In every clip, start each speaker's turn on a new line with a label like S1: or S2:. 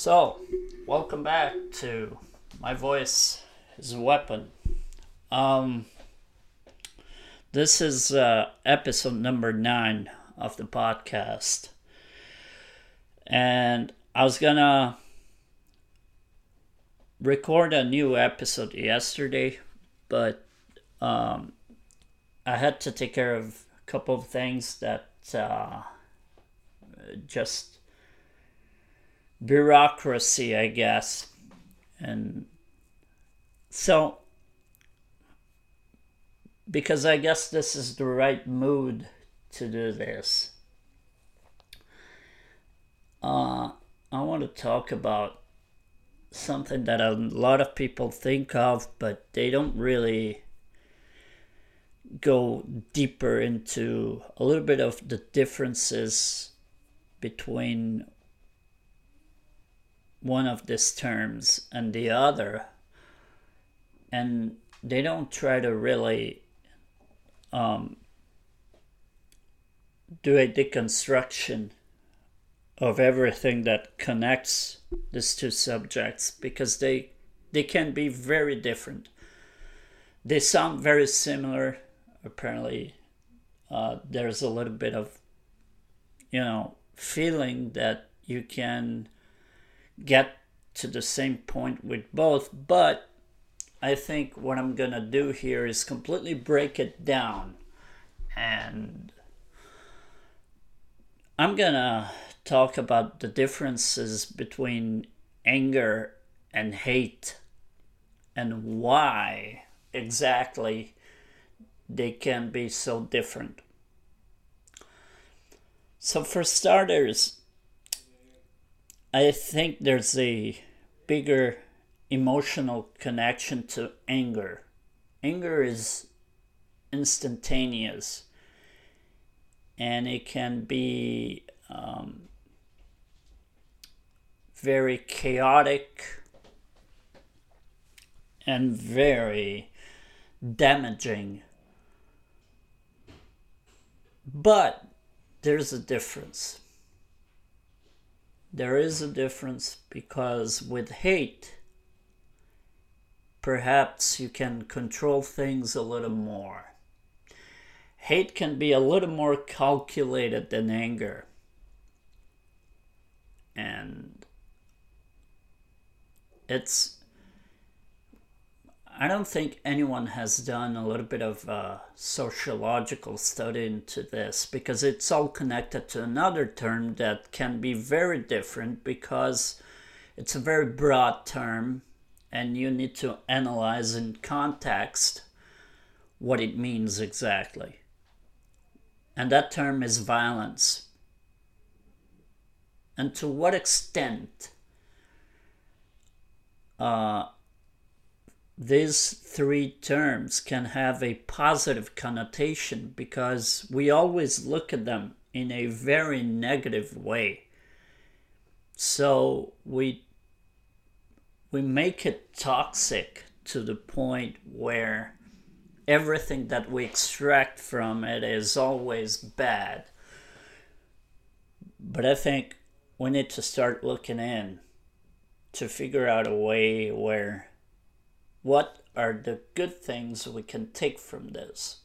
S1: So, welcome back to My Voice is a Weapon. Um, this is uh, episode number nine of the podcast. And I was gonna record a new episode yesterday, but um, I had to take care of a couple of things that uh, just bureaucracy, I guess. And so, because I guess this is the right mood to do this, uh, I want to talk about something that a lot of people think of, but they don't really go deeper into a little bit of the differences between one of these terms and the other. And they don't try to really um, do a deconstruction of everything that connects these two subjects because they they can be very different. They sound very similar apparently. Uh, there's a little bit of you know feeling that you can get to the same point with both, but I think what I'm gonna do here is completely break it down and I'm gonna talk about the differences between anger and hate and why exactly they can be so different. So, for starters, I think there's a bigger emotional connection to anger. Anger is instantaneous and it can be um, very chaotic and very damaging. But there's a difference there is a difference because with hate, perhaps you can control things a little more. Hate can be a little more calculated than anger. And it's I don't think anyone has done a little bit of a sociological study into this because it's all connected to another term that can be very different because it's a very broad term and you need to analyze in context what it means exactly. And that term is violence. And to what extent uh, these three terms can have a positive connotation because we always look at them in a very negative way. So we we make it toxic to the point where everything that we extract from it is always bad. But I think we need to start looking in to figure out a way where what are the good things we can take from this?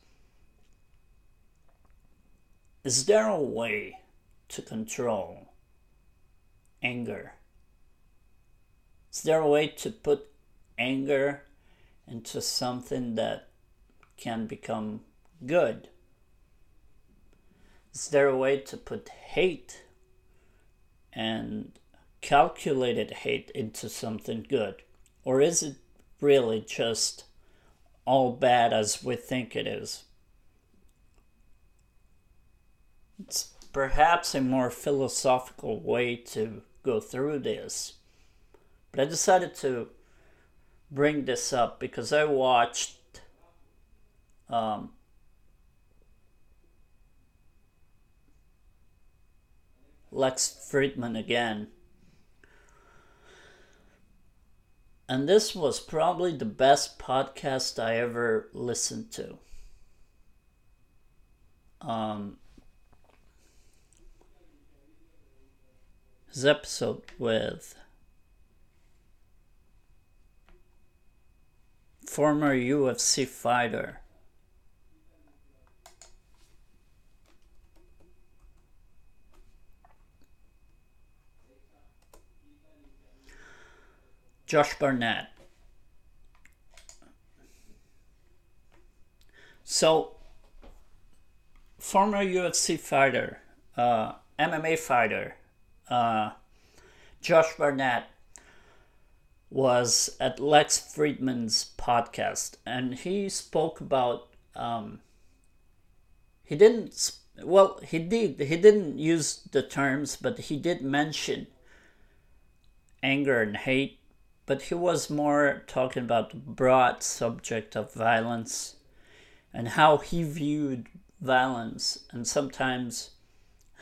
S1: Is there a way to control anger? Is there a way to put anger into something that can become good? Is there a way to put hate and calculated hate into something good? Or is it really just all bad as we think it is. It's perhaps a more philosophical way to go through this. But I decided to bring this up because I watched um, Lex Fridman again and this was probably the best podcast I ever listened to. Um, his episode with former UFC fighter Josh Barnett. So, former UFC fighter, uh, MMA fighter, uh, Josh Barnett was at Lex Fridman's podcast, and he spoke about. Um, he didn't. Well, he did. He didn't use the terms, but he did mention anger and hate. But he was more talking about the broad subject of violence and how he viewed violence, and sometimes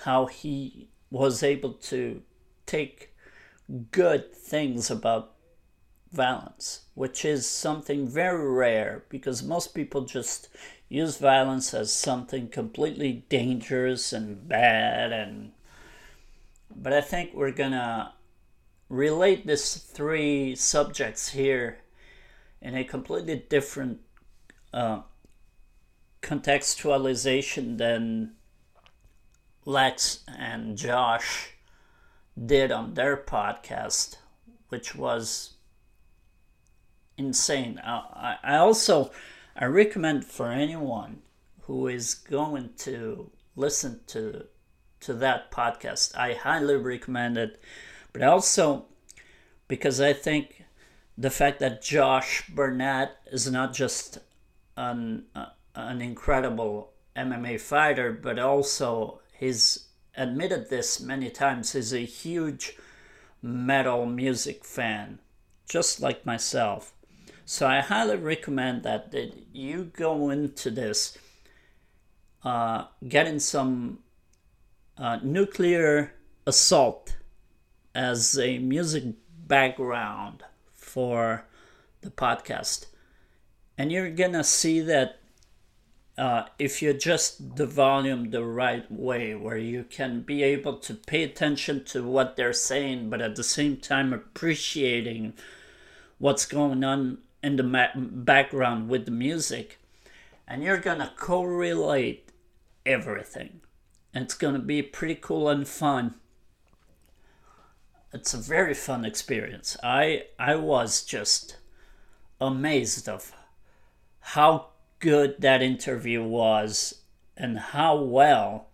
S1: how he was able to take good things about violence, which is something very rare because most people just use violence as something completely dangerous and bad and but I think we're gonna relate these three subjects here in a completely different uh, contextualization than Lex and Josh did on their podcast, which was insane. I, I also I recommend for anyone who is going to listen to to that podcast. I highly recommend it, but also because I think the fact that Josh Barnett is not just an uh, an incredible MMA fighter, but also he's admitted this many times. He's a huge metal music fan, just like myself. So I highly recommend that, that you go into this uh, getting some uh, nuclear assault as a music background for the podcast. And you're gonna see that uh, if you adjust the volume the right way, where you can be able to pay attention to what they're saying, but at the same time appreciating what's going on in the ma- background with the music, and you're gonna correlate everything. It's gonna be pretty cool and fun. It's a very fun experience. I I was just amazed of how good that interview was and how well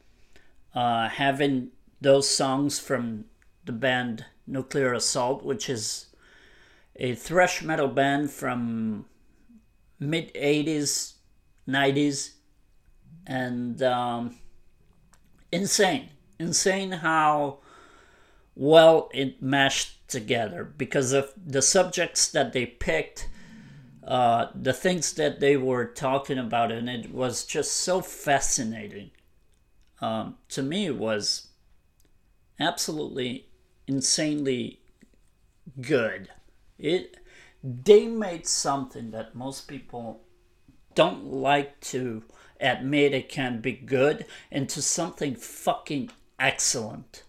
S1: uh, having those songs from the band Nuclear Assault, which is a thrash metal band from mid 80s, 90s, and um, insane. Insane how well it mashed together because of the subjects that they picked uh, the things that they were talking about, and it was just so fascinating. Um, to me, it was absolutely insanely good. It they made something that most people don't like to admit it can be good into something fucking excellent.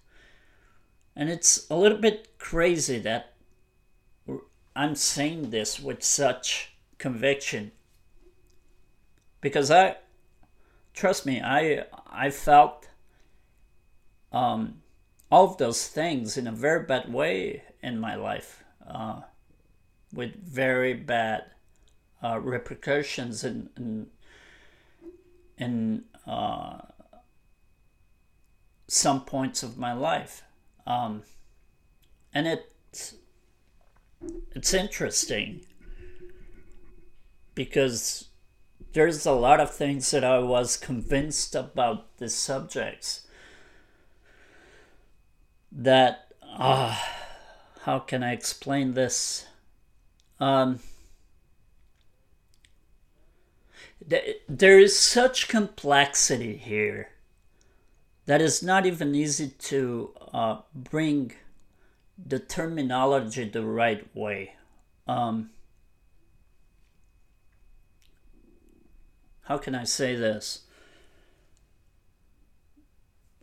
S1: And it's a little bit crazy that I'm saying this with such conviction. Because I trust me I I felt um, all of those things in a very bad way in my life uh, with very bad uh, repercussions in in, in uh, some points of my life um, and it it's interesting because there's a lot of things that I was convinced about the subjects that ah uh, how can I explain this? Um th- there is such complexity here that is not even easy to uh, bring the terminology the right way. Um, how can I say this?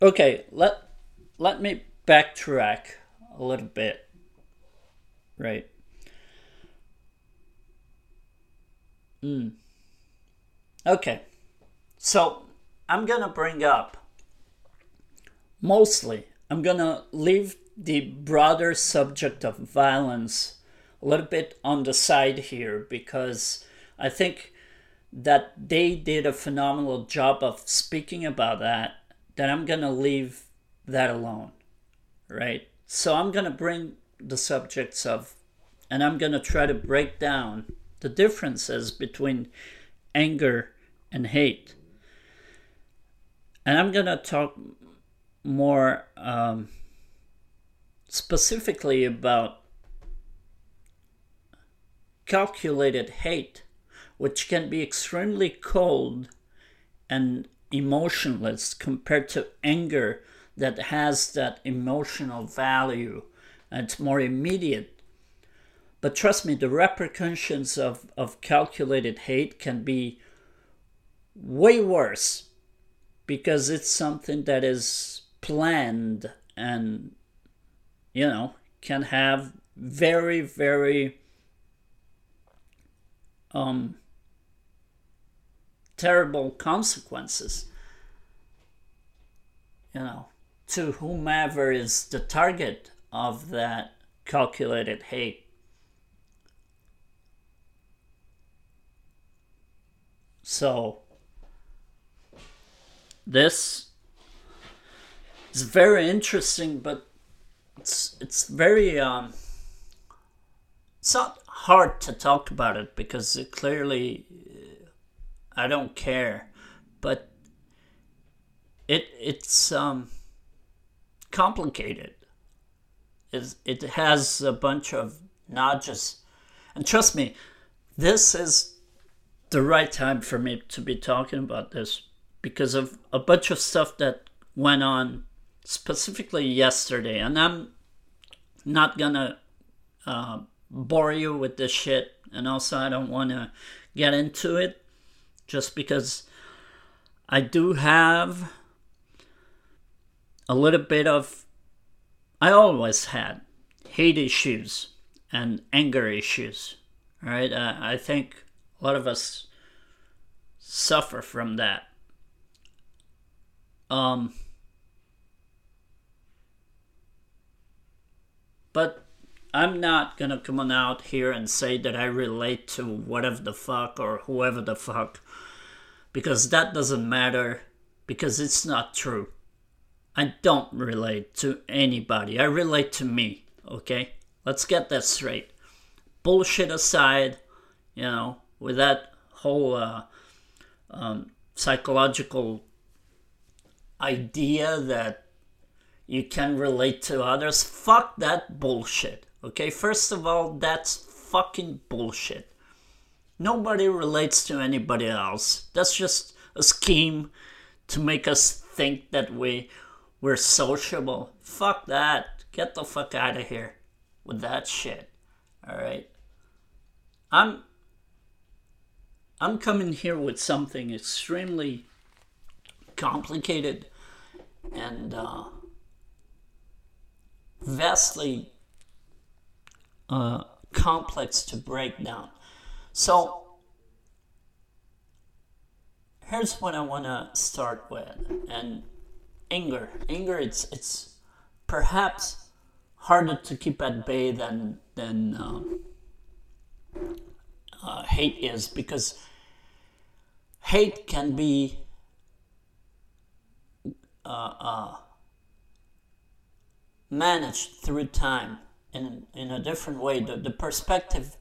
S1: Okay, let let me backtrack a little bit. Right. Mm. Okay. So I'm to bring up mostly, I'm to leave the broader subject of violence a little bit on the side here because I think that they did a phenomenal job of speaking about that, that I'm to leave that alone, right? So I'm to bring the subjects of, and I'm to try to break down the differences between anger and hate. And I'm to talk more um, specifically about calculated hate, which can be extremely cold and emotionless compared to anger that has that emotional value and it's more immediate. But trust me, the repercussions of, of calculated hate can be way worse because it's something that is planned and, you know, can have very, very um, terrible consequences. You know, to whomever is the target of that calculated hate. So, this is very interesting, but it's it's very um, it's not hard to talk about it because it clearly uh, I don't care, but it it's um complicated. It, it has a bunch of notches. And trust me, this is the right time for me to be talking about this because of a bunch of stuff that went on specifically yesterday. And I'm not gonna uh, bore you with this shit. And also, I don't want to get into it just because I do have a little bit of. I always had hate issues and anger issues, right? Uh, I think a lot of us suffer from that. Um, but I'm not gonna come on out here and say that I relate to whatever the fuck or whoever the fuck, because that doesn't matter, because it's not true. I don't relate to anybody. I relate to me, okay? Let's get that straight. Bullshit aside, you know, with that whole uh, um, psychological idea that you can relate to others, fuck that bullshit, okay? First of all, that's fucking bullshit. Nobody relates to anybody else. That's just a scheme to make us think that we we're sociable. Fuck that. Get the fuck out of here with that shit. Alright? I'm I'm coming here with something extremely complicated and uh, vastly uh, complex to break down. So, here's what I want to start with. And anger. Anger, it's it's perhaps harder to keep at bay than than uh, uh, hate is because hate can be uh, uh, managed through time in in a different way. The the perspective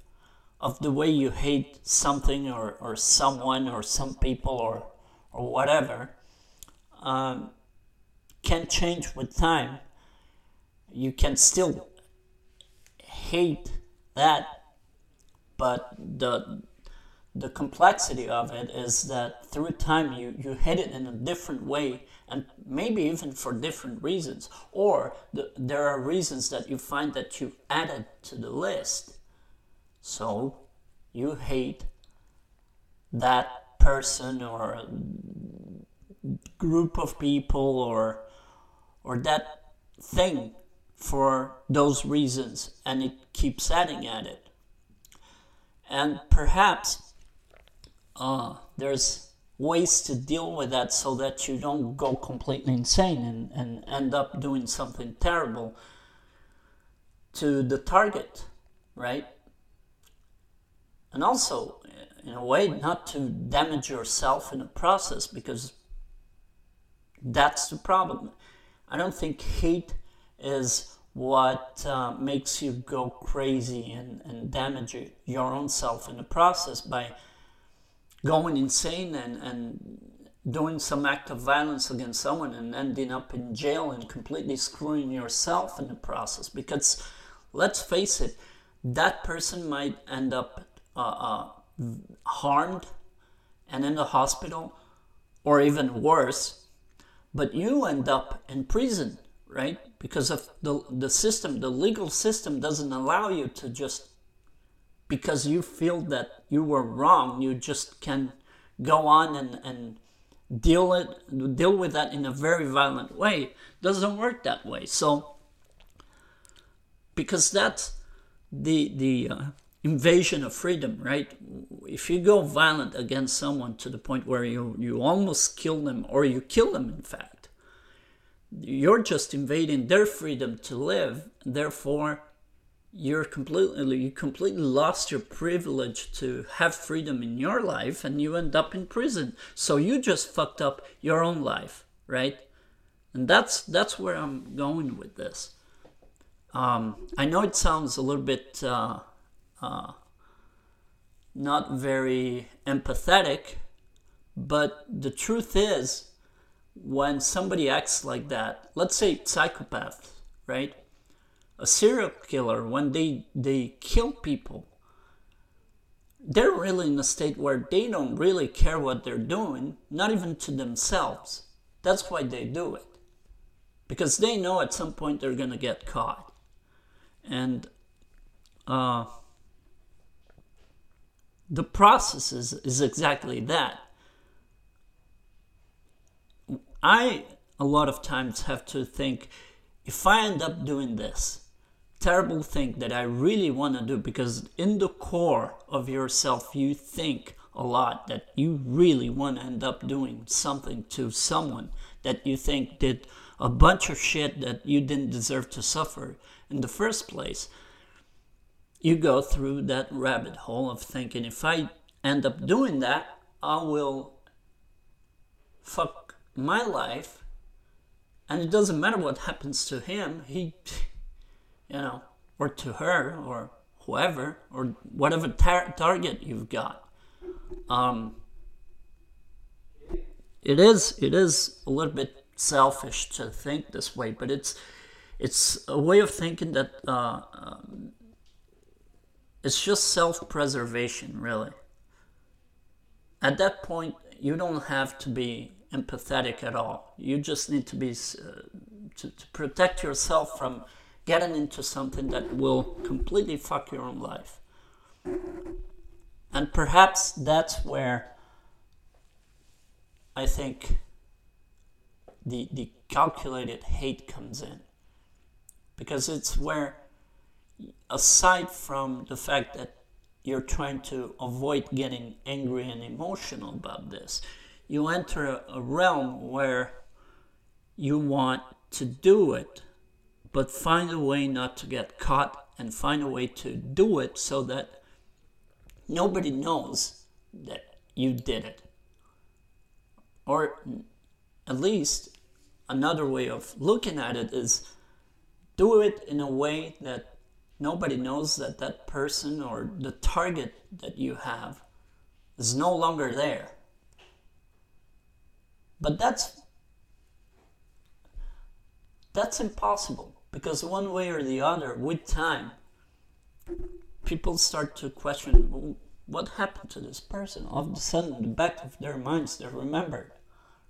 S1: of the way you hate something or, or someone or some people or or whatever um, can change with time. You can still hate that, but the the complexity of it is that through time you, you hit it in a different way and maybe even for different reasons or the, there are reasons that you find that you added to the list so you hate that person or group of people or or that thing for those reasons and it keeps adding at it. And perhaps uh, there's ways to deal with that so that you don't go completely insane and, and end up doing something terrible to the target, right? And also, in a way, not to damage yourself in the process because that's the problem. I don't think hate is what uh, makes you go crazy and, and damage your own self in the process by going insane and, and doing some act of violence against someone and ending up in jail and completely screwing yourself in the process. Because let's face it, that person might end up uh, uh, harmed and in the hospital, or even worse, but you end up in prison right? Because of the, the system, the legal system doesn't allow you to just, because you feel that you were wrong, you just can go on and, and deal it deal with that in a very violent way. Doesn't work that way. So because that's the the uh, invasion of freedom, right? If you go violent against someone to the point where you you almost kill them or you kill them, in fact you're just invading their freedom to live therefore you're completely you completely lost your privilege to have freedom in your life and you end up in prison. So you just fucked up your own life right? And that's that's where i'm going with this. Um, i know it sounds a little bit uh, uh, not very empathetic but the truth is when somebody acts like that, let's say psychopath, right? A serial killer, when they, they kill people, they're really in a state where they don't really care what they're doing, not even to themselves. That's why they do it. Because they know at some point they're going to get caught. And uh, the process is, is exactly that. I, a lot of times, have to think if I end up doing this terrible thing that I really want to do, because in the core of yourself, you think a lot that you really want to end up doing something to someone that you think did a bunch of shit that you didn't deserve to suffer in the first place. You go through that rabbit hole of thinking if I end up doing that, I will fuck my life, and it doesn't matter what happens to him, he, you know, or to her, or whoever, or whatever tar- target you've got. Um, it is it is a little bit selfish to think this way, but it's it's a way of thinking that uh, um, it's just self-preservation, really. At that point, you don't have to be empathetic at all. You just need to be uh, to, to protect yourself from getting into something that will completely fuck your own life. And perhaps that's where I think the the calculated hate comes in. Because it's where aside from the fact that you're trying to avoid getting angry and emotional about this, you enter a, realm where you want to do it, but find a way not to get caught and find a way to do it so that nobody knows that you did it. Or at least another way of looking at it is do it in a way that nobody knows that that person or the target that you have is no longer there. But that's that's impossible because one way or the other, with time, people start to question well, what happened to this person. All of a sudden, the back of their minds, they remembered,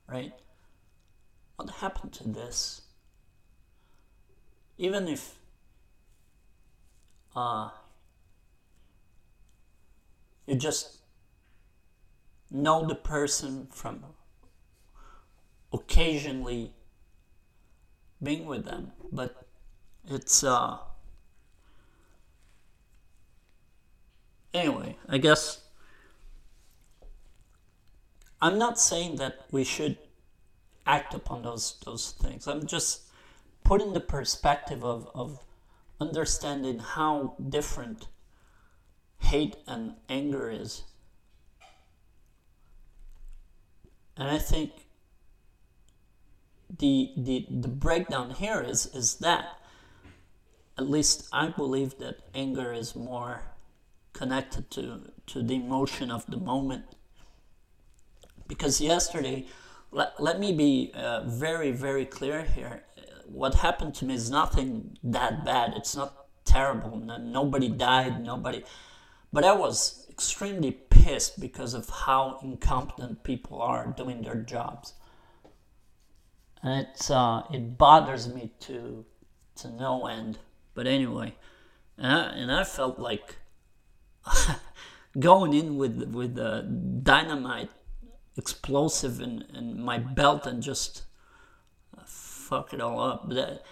S1: right? What happened to this? Even if uh, you just know the person from occasionally being with them, but it's uh anyway, I guess I'm not saying that we should act upon those those things. I'm just putting the perspective of, of understanding how different hate and anger is. And I think the the the breakdown here is is that at least I believe that anger is more connected to to the emotion of the moment. Because yesterday, let, let me be uh, very very clear here. What happened to me is nothing that bad. It's not terrible. No, nobody died. Nobody. But I was extremely pissed because of how incompetent people are doing their jobs and it's uh, it bothers me to to no end. But anyway, and I, and I felt like going in with with the dynamite explosive in, in my belt and just uh, fuck it all up. But, that,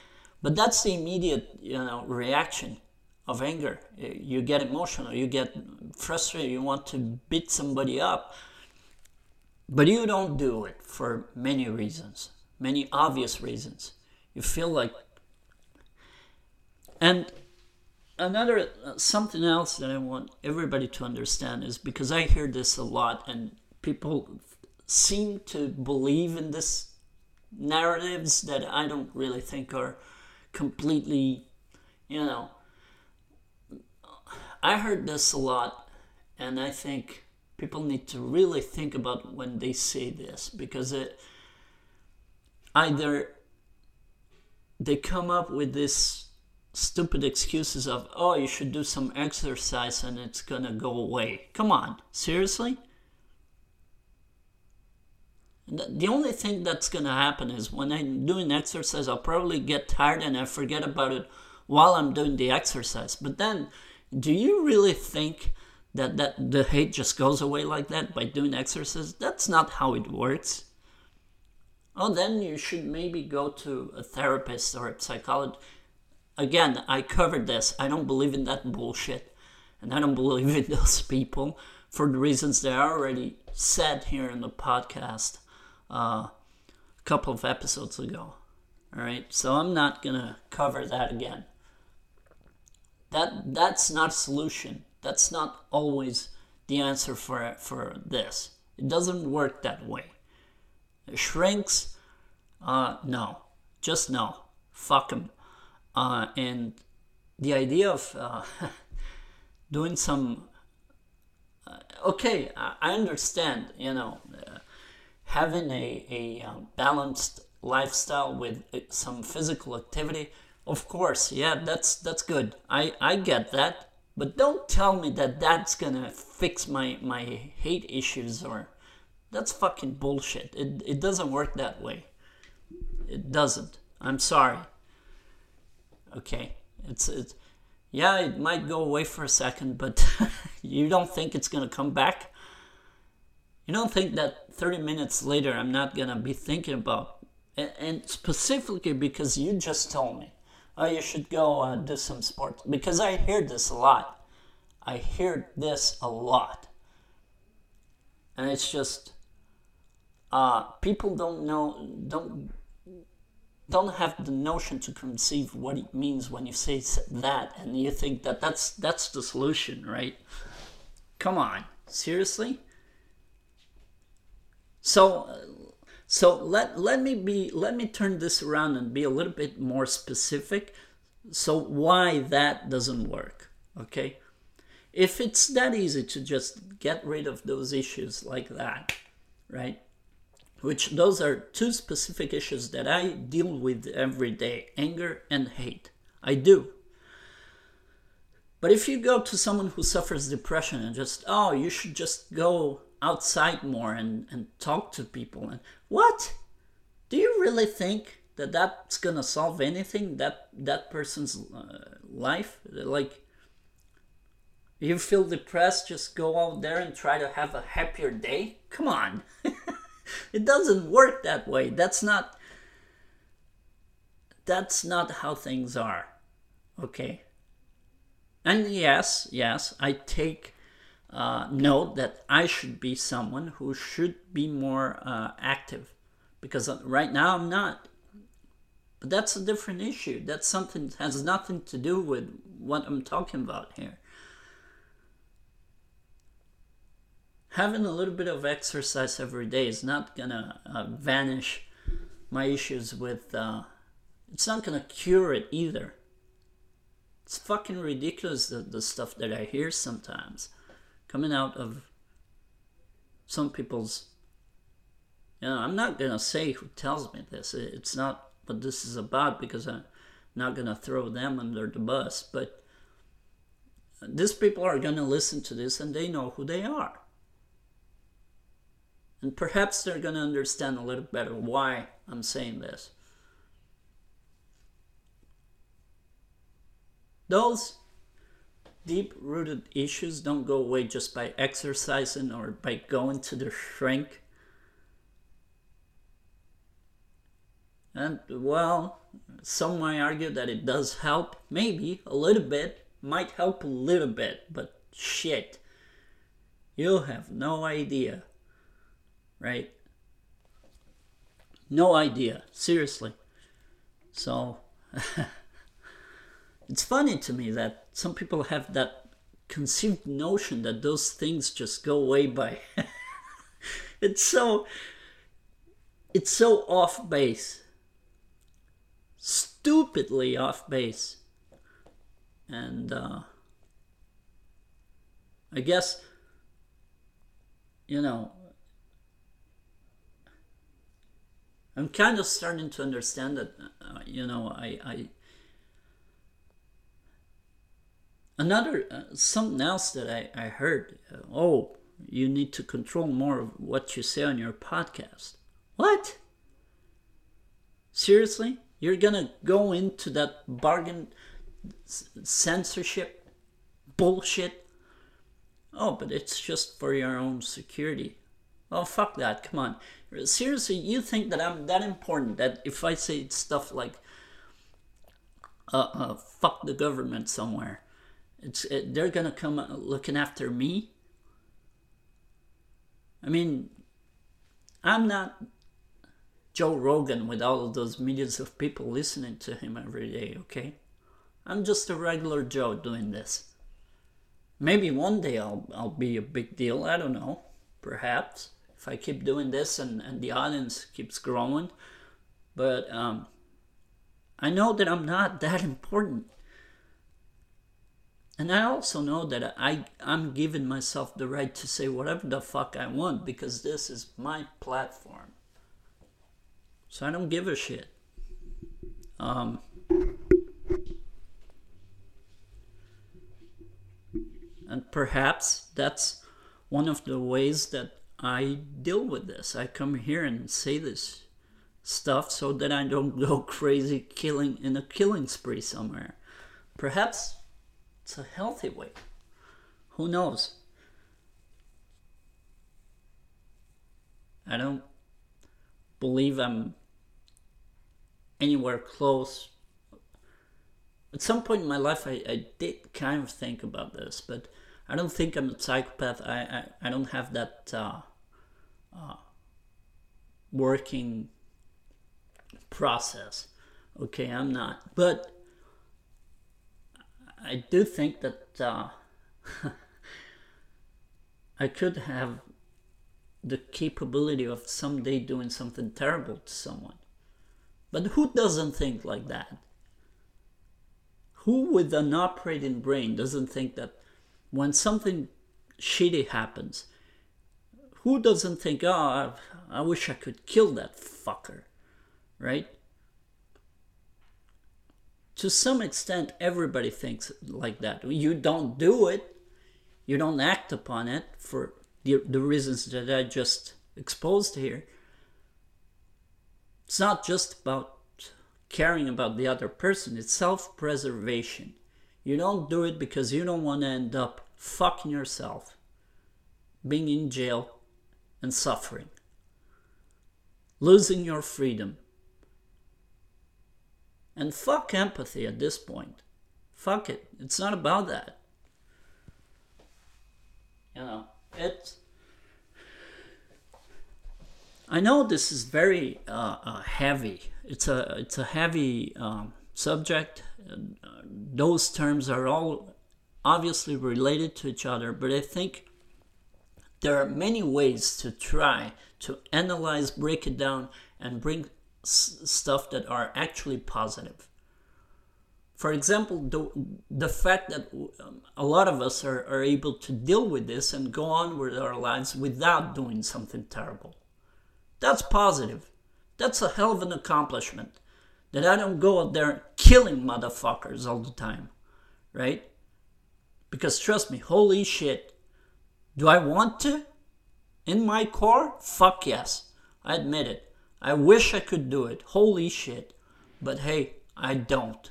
S1: but that's the immediate you know reaction of anger. You get emotional, you get frustrated, you want to beat somebody up, but you don't do it for many reasons many obvious reasons. You feel like. And another uh, something else that I want everybody to understand is because I hear this a lot and people seem to believe in this narratives that I don't really think are completely, you know. I heard this a lot and I think people need to really think about when they say this because it either they come up with this stupid excuses of oh you should do some exercise and it's gonna go away. Come on seriously? The only thing that's gonna happen is when i'm doing exercise i'll probably get tired and i forget about it while i'm doing the exercise. But then do you really think that, that the hate just goes away like that by doing exercise? That's not how it works. Oh, then you should maybe go to a therapist or a psychologist. Again, I covered this. I don't believe in that bullshit. And I don't believe in those people for the reasons they already said here in the podcast uh, a couple of episodes ago. All right, so I'm not gonna cover that again. That that's not a solution. That's not always the answer for for this. It doesn't work that way It shrinks, uh, no, just no, fuck them. Uh, and the idea of uh, doing some, uh, okay, I, understand, you know, uh, having a, a um, balanced lifestyle with uh, some physical activity, of course, yeah, that's that's good. I, I get that, but don't tell me that that's gonna fix my my hate issues or that's fucking bullshit. It, it doesn't work that way. It doesn't. I'm sorry. Okay. It's, it's yeah, it might go away for a second, but you don't think it's gonna come back? You don't think that 30 minutes later I'm not gonna be thinking about and specifically because you just told me, oh, you should go uh, do some sports. Because I hear this a lot. I hear this a lot. And it's just, uh, people don't know don't don't have the notion to conceive what it means when you say that and you think that that's that's the solution right? Come on seriously? So so let let me be let me turn this around and be a little bit more specific. So why that doesn't work okay? If it's that easy to just get rid of those issues like that right which those are two specific issues that I deal with every day anger and hate. I do. But if you go to someone who suffers depression and just, oh, you should just go outside more and, and talk to people, and what? Do you really think that that's gonna solve anything that that person's uh, life? Like, you feel depressed, just go out there and try to have a happier day? Come on. it doesn't work that way. That's not that's not how things are. Okay? And yes, yes, I take uh, know that I should be someone who should be more uh, active because right now I'm not. But that's a different issue. That's something that has nothing to do with what I'm talking about here. Having a little bit of exercise every day is not gonna uh, vanish my issues with. Uh, it's not gonna cure it either. It's fucking ridiculous the, the stuff that I hear sometimes coming out of some people's you know i'm not gonna say who tells me this it's not what this is about because i'm not gonna throw them under the bus but these people are gonna listen to this and they know who they are and perhaps they're gonna understand a little better why i'm saying this. Those deep rooted issues don't go away just by exercising or by going to the shrink. And well, some might argue that it does help, maybe a little bit, might help a little bit, but shit, you have no idea, right? No idea, seriously. So, it's funny to me that some people have that conceived notion that those things just go away by it's so it's so off base stupidly off base and uh, i guess you know i'm kind of starting to understand that uh, you know i i another uh, something else that I, I heard uh, oh you need to control more of what you say on your podcast. What? Seriously? You're gonna go into that bargain censorship bullshit? Oh but it's just for your own security oh fuck that come on seriously you think that i'm that important that if i say stuff like uh, uh fuck the government somewhere it's it, they're gonna come looking after me. I mean, I'm not Joe Rogan with all of those millions of people listening to him every day. Okay, I'm just a regular Joe doing this. Maybe one day I'll I'll be a big deal. I don't know. Perhaps if I keep doing this and, and the audience keeps growing. But um, I know that I'm not that important. And I also know that I, I'm giving myself the right to say whatever the fuck I want because this is my platform. So I don't give a shit. Um, and perhaps that's one of the ways that I deal with this. I come here and say this stuff so that I don't go crazy killing in a killing spree somewhere. Perhaps it's a healthy way. Who knows? I don't believe I'm anywhere close. At some point in my life, I, I did kind of think about this, but I don't think I'm a psychopath. I, I, I don't have that uh, uh, working process. Okay, I'm not. But I do think that uh, I could have the capability of someday doing something terrible to someone. But who doesn't think like that? Who with an operating brain doesn't think that when something shitty happens, who doesn't think, oh, I, I wish I could kill that fucker, right? to some extent, everybody thinks like that. You don't do it, you don't act upon it for the, the reasons that I just exposed here. It's not just about caring about the other person, it's self preservation. You don't do it because you don't want to end up fucking yourself, being in jail, and suffering, losing your freedom and fuck empathy at this point. Fuck it. It's not about that. you know, it. I know this is very uh, uh, heavy. It's a it's a heavy um, subject. Uh, those terms are all obviously related to each other, but I think there are many ways to try to analyze, break it down, and bring s- stuff that are actually positive. For example, the, the fact that um, a lot of us are, are able to deal with this and go on with our lives without doing something terrible. That's positive. That's a hell of an accomplishment. That I don't go out there killing motherfuckers all the time, right? Because trust me, holy shit, do I want to? In my core? Fuck yes. I admit it. I wish I could do it. Holy shit. But hey, I don't.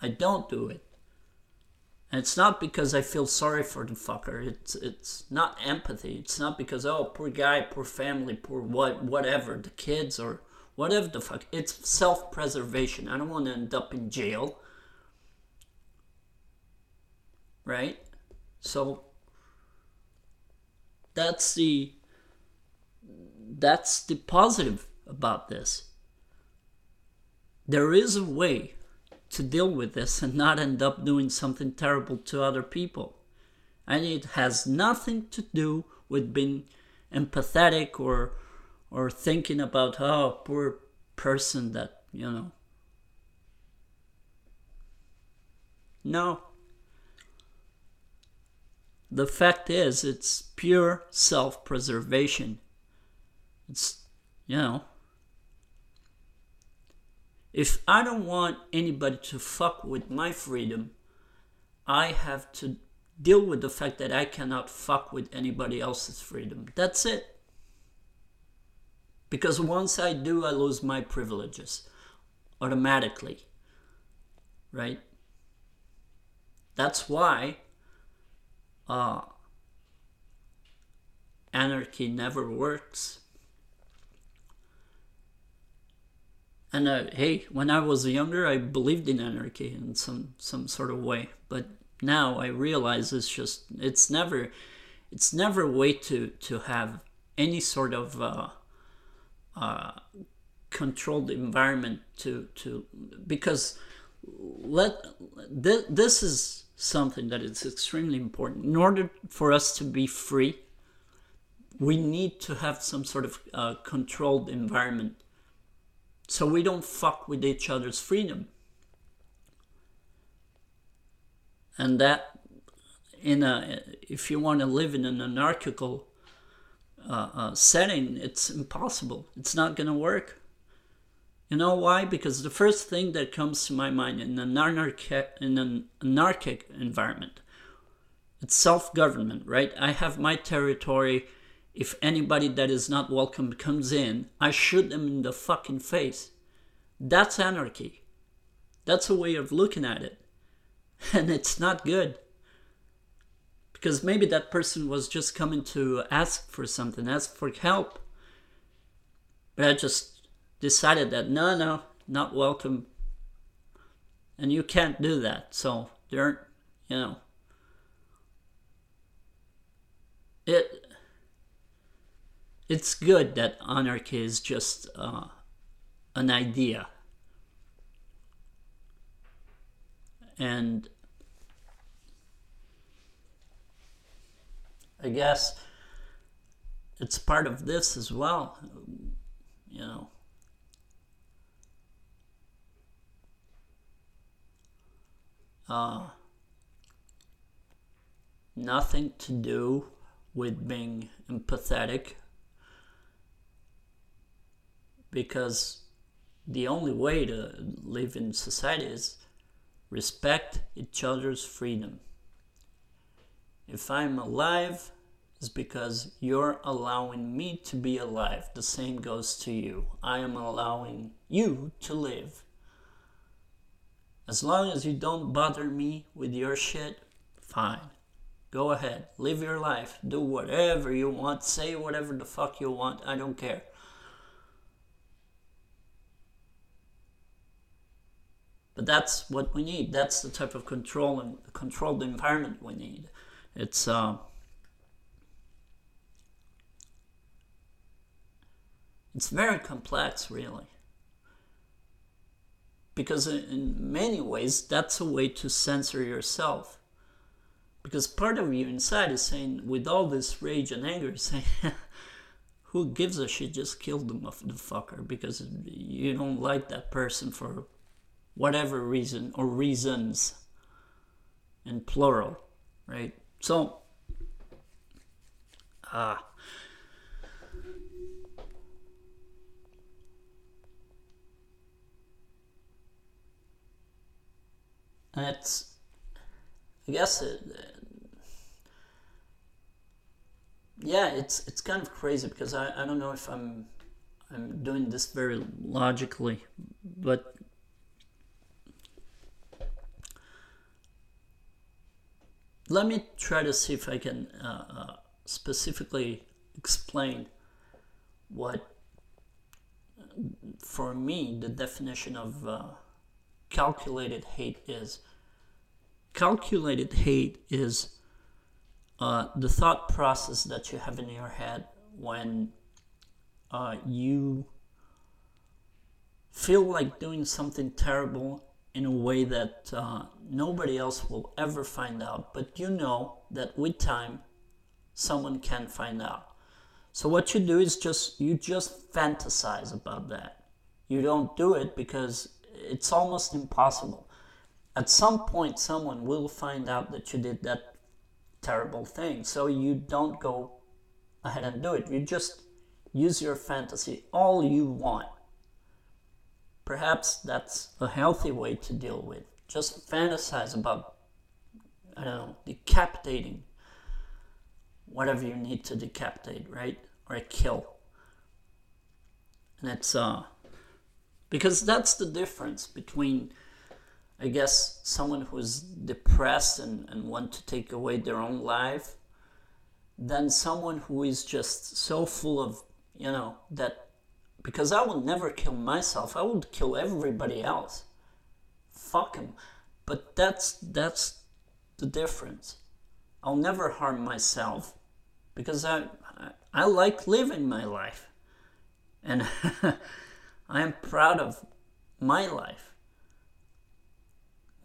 S1: I don't do it. And it's not because I feel sorry for the fucker. It's it's not empathy. It's not because oh poor guy, poor family, poor what whatever, the kids or whatever the fuck. It's self-preservation. I don't want to end up in jail. Right? So that's the that's the positive about this. There is a way to deal with this and not end up doing something terrible to other people. And it has nothing to do with being empathetic or or thinking about oh poor person that you know no the fact is, it's pure self preservation. It's, you know, if I don't want anybody to fuck with my freedom, I have to deal with the fact that I cannot fuck with anybody else's freedom. That's it. Because once I do, I lose my privileges automatically. Right? That's why uh, anarchy never works. And uh, hey, when I was younger, I believed in anarchy in some some sort of way, but now I realize it's just it's never it's never a way to to have any sort of uh, uh, controlled environment to to because let th- this is something that is extremely important. In order for us to be free, we need to have some sort of uh, controlled environment so we don't fuck with each other's freedom. And that, in a, if you want to live in an anarchical uh, uh, setting, it's impossible. It's not going to work. You know why? Because the first thing that comes to my mind in an anarchic, in an anarchic environment, it's self-government, right? I have my territory. If anybody that is not welcome comes in, I shoot them in the fucking face. That's anarchy. That's a way of looking at it. And it's not good. Because maybe that person was just coming to ask for something, ask for help. But I just decided that no, no, not welcome. And you can't do that. So there aren't, you know, it. It's good that anarchy is just uh, an idea. And I guess it's part of this as well. You know, uh, nothing to do with being empathetic because the only way to live in society is respect each other's freedom. If I'm alive, it's because you're allowing me to be alive. The same goes to you. I am allowing you to live. As long as you don't bother me with your shit, fine. Go ahead, live your life, do whatever you want, say whatever the fuck you want, I don't care. But that's what we need. That's the type of control and controlled environment we need. It's uh, it's very complex, really. Because in many ways, that's a way to censor yourself. Because part of you inside is saying, with all this rage and anger, saying, who gives a shit? Just kill the, the fucker because you don't like that person for whatever reason or reasons in plural, right? So, ah. It's, I guess it, yeah, it's it's kind of crazy because I, I don't know if I'm I'm doing this very logically, but let me try to see if I can uh, uh, specifically explain what, for me, the definition of uh, calculated hate is. Calculated hate is uh, the thought process that you have in your head when uh, you feel like doing something terrible in a way that uh, nobody else will ever find out, but you know that with time someone can find out. So what you do is just you just fantasize about that. You don't do it because it's almost impossible. At some point someone will find out that you did that terrible thing. So you don't go ahead and do it. You just use your fantasy all you want. Perhaps that's a healthy way to deal with. Just fantasize about, I don't know, decapitating whatever you need to decapitate, right? Or kill. And it's, uh, because that's the difference between I guess someone who's depressed and, and want to take away their own life than someone who is just so full of, you know, that because I would never kill myself, I would kill everybody else. Fuck him. But that's that's the difference. I'll never harm myself because I I, I like living my life. And I am proud of my life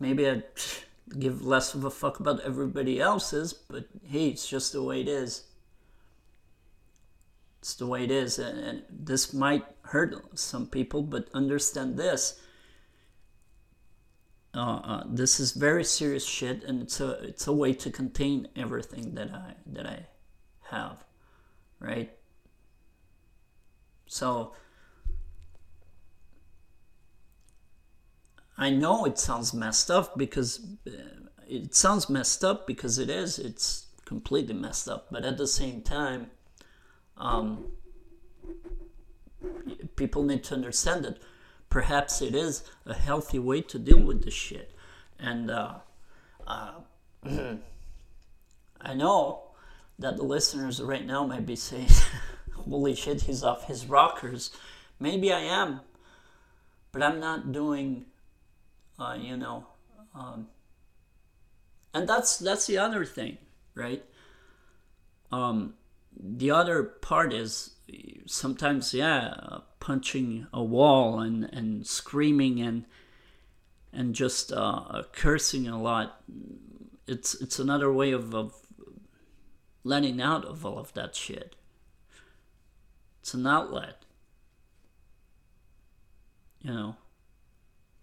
S1: maybe I'd give less of a fuck about everybody else's, but hey, it's just the way it is. It's the way it is, and, and this might hurt some people, but understand this. Uh, uh, this is very serious shit, and it's a it's a way to contain everything that I that I have, right? So I know it sounds messed up because uh, it sounds messed up because it is. It's completely messed up. But at the same time, um, people need to understand that perhaps it is a healthy way to deal with this shit. And uh, uh, I know that the listeners right now might be saying, holy shit, he's off his rockers. Maybe I am, but I'm not doing uh, you know um, and that's that's the other thing right? Um, the other part is sometimes yeah punching a wall and and screaming and and just uh, cursing a lot it's it's another way of, of letting out of all of that shit. It's an outlet. You know?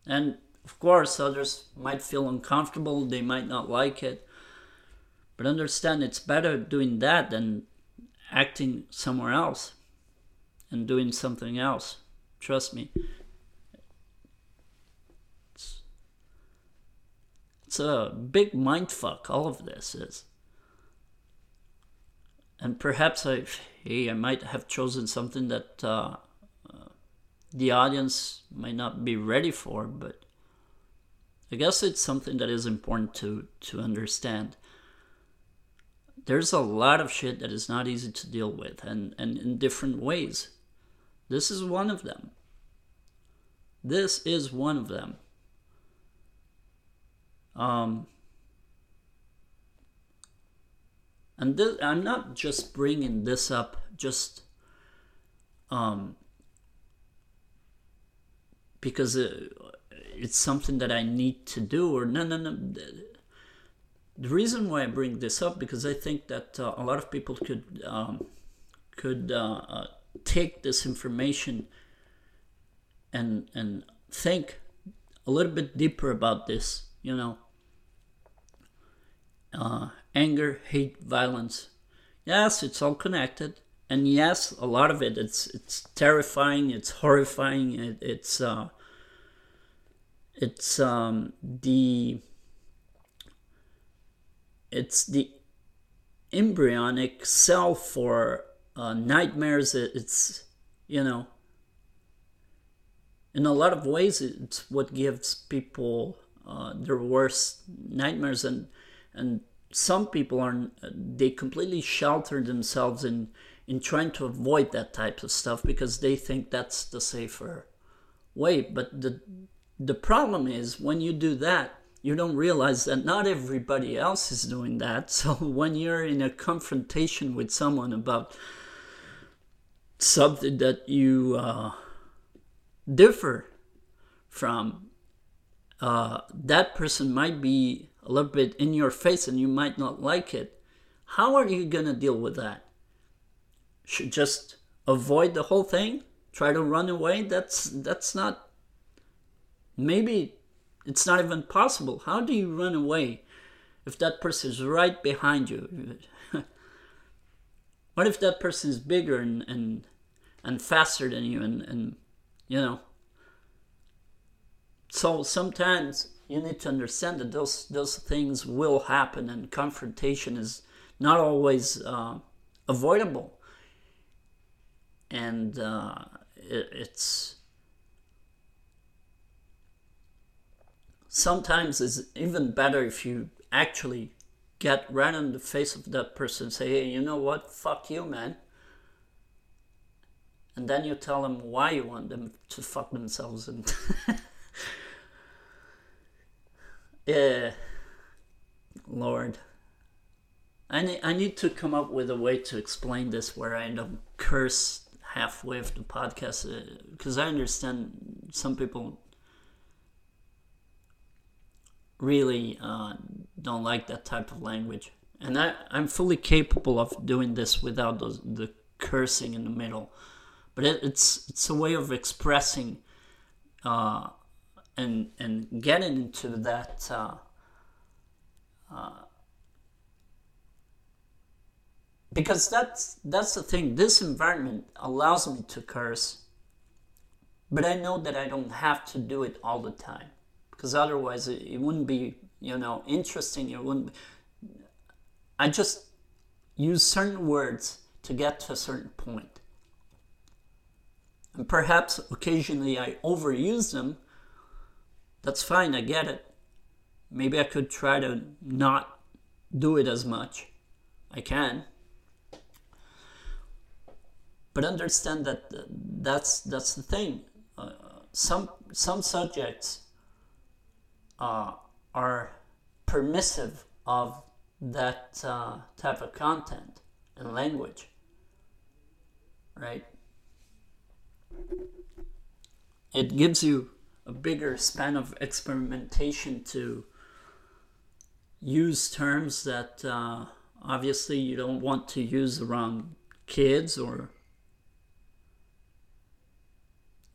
S1: And of course, others might feel uncomfortable, they might not like it. But understand it's better doing that than acting somewhere else and doing something else. Trust me. It's, it's a big mind fuck, all of this is. And perhaps I, hey, I might have chosen something that uh, uh, the audience might not be ready for, but I guess it's something that is important to to understand. There's a lot of shit that is not easy to deal with and, and in different ways. This is one of them. This is one of them. Um, and this, I'm not just bringing this up just um, because uh, it's something that I need to do or no no no the reason why I bring this up because I think that uh, a lot of people could um, could uh, uh, take this information and and think a little bit deeper about this. You know, uh, anger, hate, violence. Yes, it's all connected, and yes, a lot of it it's it's terrifying, it's horrifying, it, it's uh, it's um, the it's the embryonic cell for uh, nightmares. It's you know, in a lot of ways, it's what gives people uh, their worst nightmares, and and some people are they completely shelter themselves in in trying to avoid that type of stuff because they think that's the safer way. But the the problem is when you do that, you don't realize that not everybody else is doing that. So when you're in a confrontation with someone about something that you uh, differ from, uh, that person might be a little bit in your face and you might not like it. How are you going to deal with that? Should just avoid the whole thing? Try to run away? That's that's not maybe it's not even possible. How do you run away if that person is right behind you? what if that person is bigger and, and, and faster than you and, and, you know? So sometimes you need to understand that those, those things will happen and confrontation is not always uh, avoidable. And uh, it, it's sometimes it's even better if you actually get right on the face of that person and say, hey, you know what? Fuck you, man. And then you tell them why you want them to fuck themselves. And yeah, Lord. I need, I need to come up with a way to explain this where I don't curse halfway of the podcast because uh, I understand some people really uh, don't like that type of language. And I, I'm fully capable of doing this without the cursing in the middle. But it, it's it's a way of expressing uh, and and getting into that uh, uh, because that's that's the thing. This environment allows me to curse, but I know that I don't have to do it all the time because otherwise it, it, wouldn't be you know interesting it wouldn't be... i just use certain words to get to a certain point. And perhaps occasionally i overuse them that's fine i get it. Maybe i could try to not do it as much. I can. But understand that that's that's the thing. Uh, some some subjects uh, are permissive of that uh, type of content and language, right? It gives you a bigger span of experimentation to use terms that uh, obviously you don't want to use around kids or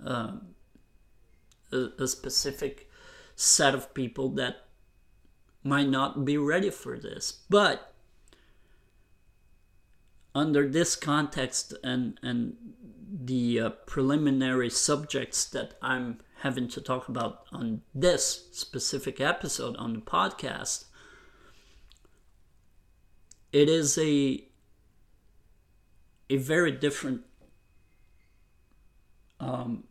S1: uh, a, a specific set of people that might not be ready for this. But under this context and and the uh, preliminary subjects that I'm having to talk about on this specific episode on the podcast, it is a a very different um,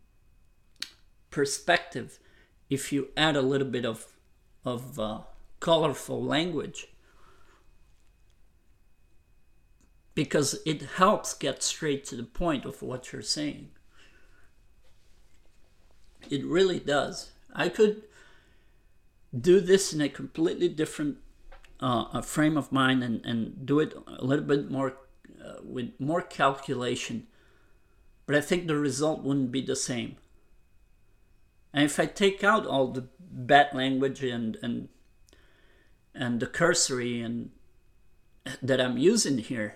S1: perspective if you add a little bit of of uh, colorful language because it helps get straight to the point of what you're saying. It really does. I could do this in a completely different uh, frame of mind and, and do it a little bit more uh, with more calculation but i think the result wouldn't be the same And if I take out all the bad language and and and the cursory and that I'm using here,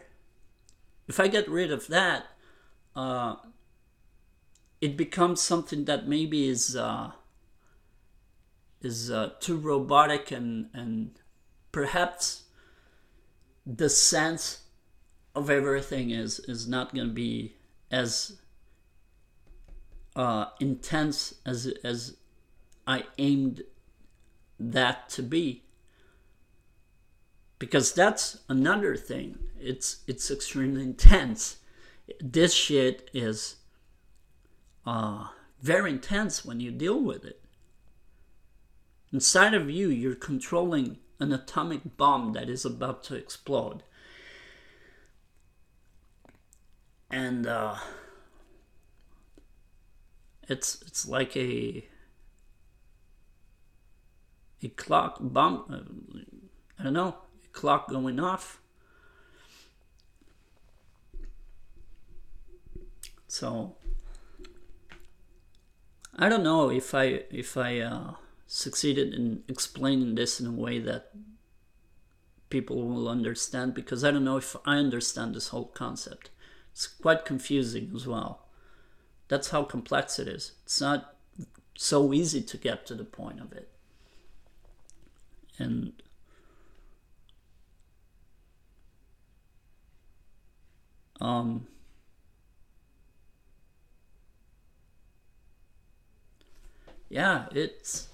S1: if I get rid of that, uh, it becomes something that maybe is uh, is uh, too robotic and and perhaps the sense of everything is is not going to be as uh, intense as as I aimed that to be. Because that's another thing. It's it's extremely intense. This shit is uh, very intense when you deal with it. Inside of you you're controlling an atomic bomb that is about to explode. And uh, it's it's like a a clock bomb. Uh, I don't know, a clock going off. So I don't know if I if I uh, succeeded in explaining this in a way that people will understand because I don't know if I understand this whole concept. It's quite confusing as well. That's how complex it is. It's not so easy to get to the point of it. And um, yeah, it's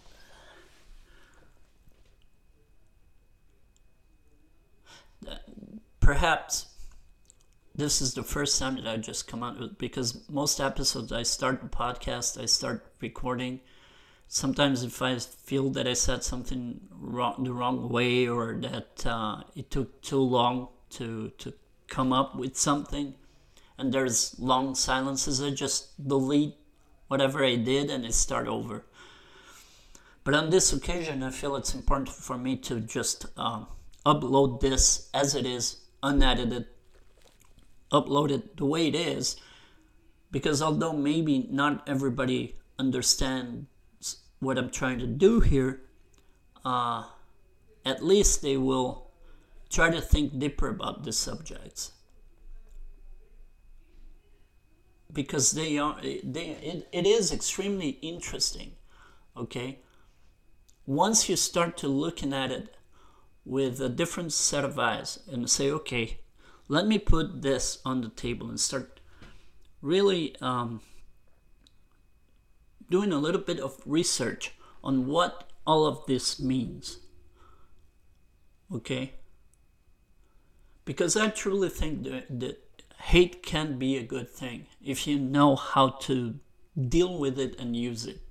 S1: perhaps this is the first time that I just come out with because most episodes I start the podcast, I start recording. Sometimes if I feel that I said something wrong the wrong way or that uh, it took too long to to come up with something, and there's long silences, I just delete whatever I did and I start over. But on this occasion, I feel it's important for me to just uh, upload this as it is, unedited upload it the way it is because although maybe not everybody understands what I'm trying to do here, uh, at least they will try to think deeper about the subjects. Because they are they it, it is extremely interesting okay? Once you start to looking at it with a different set of eyes and say okay let me put this on the table and start really um, doing a little bit of research on what all of this means. Okay? Because I truly think that, that hate can be a good thing if you know how to deal with it and use it.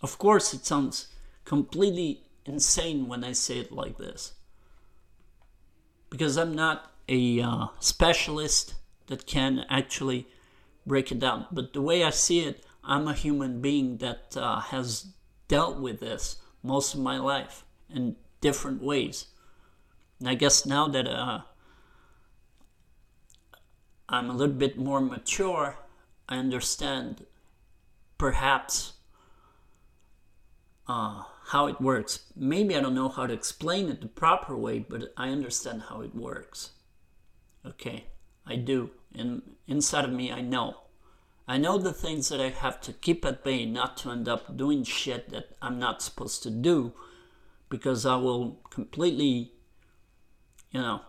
S1: Of course, it sounds completely insane when I say it like this because I'm not a uh, specialist that can actually break it down. But the way I see it, I'm a human being that uh, has dealt with this most of my life in different ways. And I guess now that uh, I'm a little bit more mature, I understand perhaps uh, how it works. Maybe I don't know how to explain it the proper way, but I understand how it works. Okay, I do. And inside of me, I know. I know the things that I have to keep at bay not to end up doing shit that I'm not supposed to do because I will completely, you know.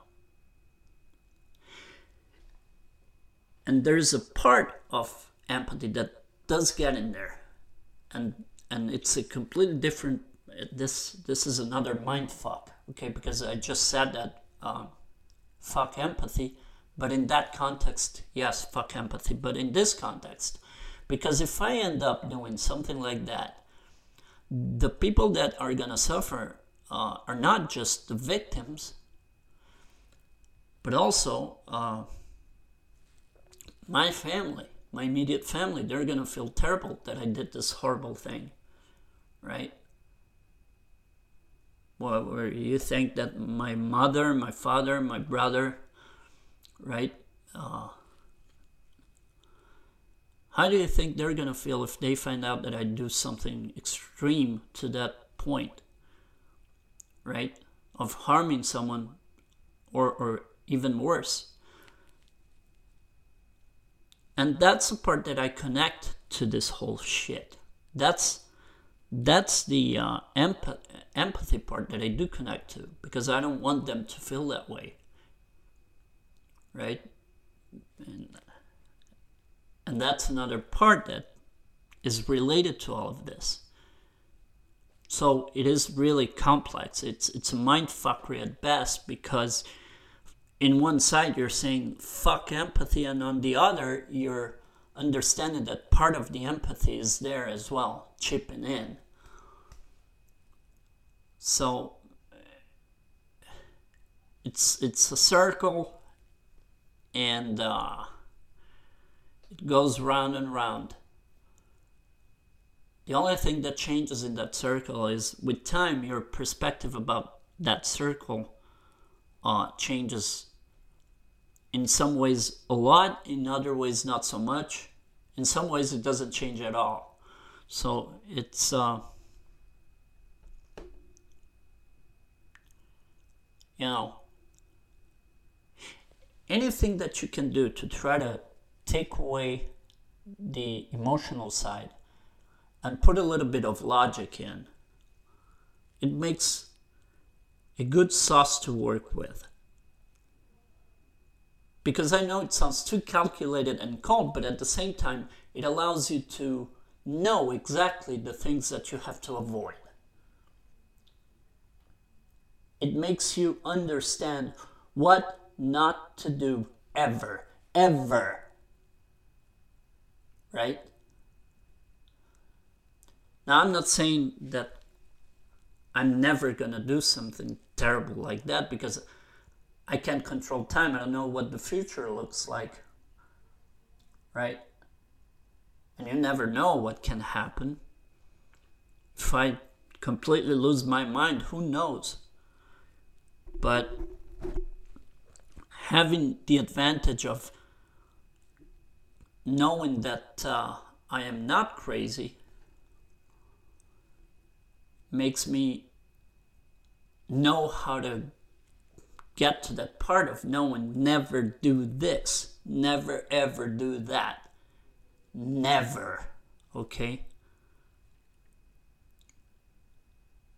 S1: And there's a part of empathy that does get in there. And and it's a completely different this this is another mind fuck okay? Because i just said that uh, fuck empathy but in that context yes fuck empathy. But in this context because if i end up doing something like that the people that are gonna suffer uh, are not just the victims but also uh, my family my immediate family they're gonna feel terrible that i did this horrible thing right where you think that my mother, my father, my brother, right, uh, How do you think they're going to feel if they find out that I do something extreme to that point? Right? Of harming someone or, or even worse. And that's the part that I connect to this whole shit. That's that's the uh, empath- empathy part that I do connect to because I don't want them to feel that way. Right? And, and that's another part that is related to all of this. So it is really complex. It's it's a mind fuckery at best because in one side you're saying fuck empathy and on the other you're understanding that part of the empathy is there as well, chipping in. So it's it's a circle, and uh, it goes round and round. The only thing that changes in that circle is with time, your perspective about that circle uh, changes in some ways a lot, in other ways not so much. In some ways, it doesn't change at all. So it's uh, you know anything that you can do to try to take away the emotional side and put a little bit of logic in, it makes a good sauce to work with because I know it sounds too calculated and cold, but at the same time, it allows you to know exactly the things that you have to avoid. It makes you understand what not to do ever, ever. Right? Now, I'm not saying that I'm never gonna do something terrible like that because I can't control time. I don't know what the future looks like. Right? And you never know what can happen. If I completely lose my mind, who knows? But having the advantage of knowing that uh, I am not crazy makes me know how to get to that part of knowing never do this, never ever do that. Never. Okay?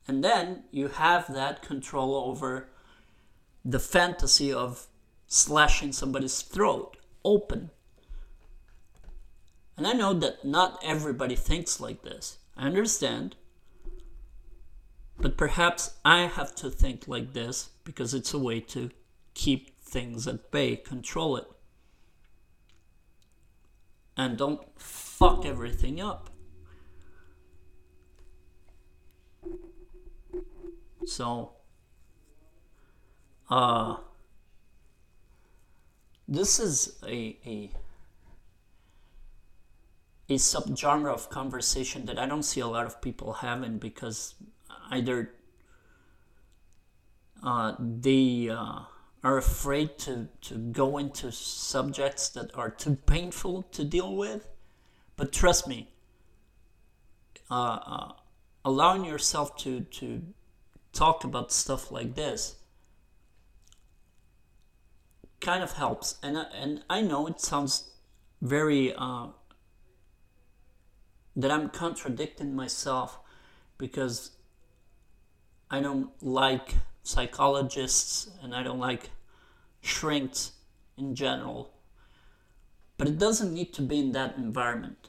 S1: And then you have that control over the fantasy of slashing somebody's throat open. And I know that not everybody thinks like this. I understand. But perhaps I have to think like this because it's a way to keep things at bay, control it. And don't fuck everything up. So, uh, this is a, a a subgenre of conversation that I don't see a lot of people having because either uh, they uh, are afraid to, to go into subjects that are too painful to deal with. But trust me, uh, uh allowing yourself to, to talk about stuff like this kind of helps. And, and I know it sounds very uh, that I'm contradicting myself because I don't like psychologists and I don't like shrinks in general. But it doesn't need to be in that environment.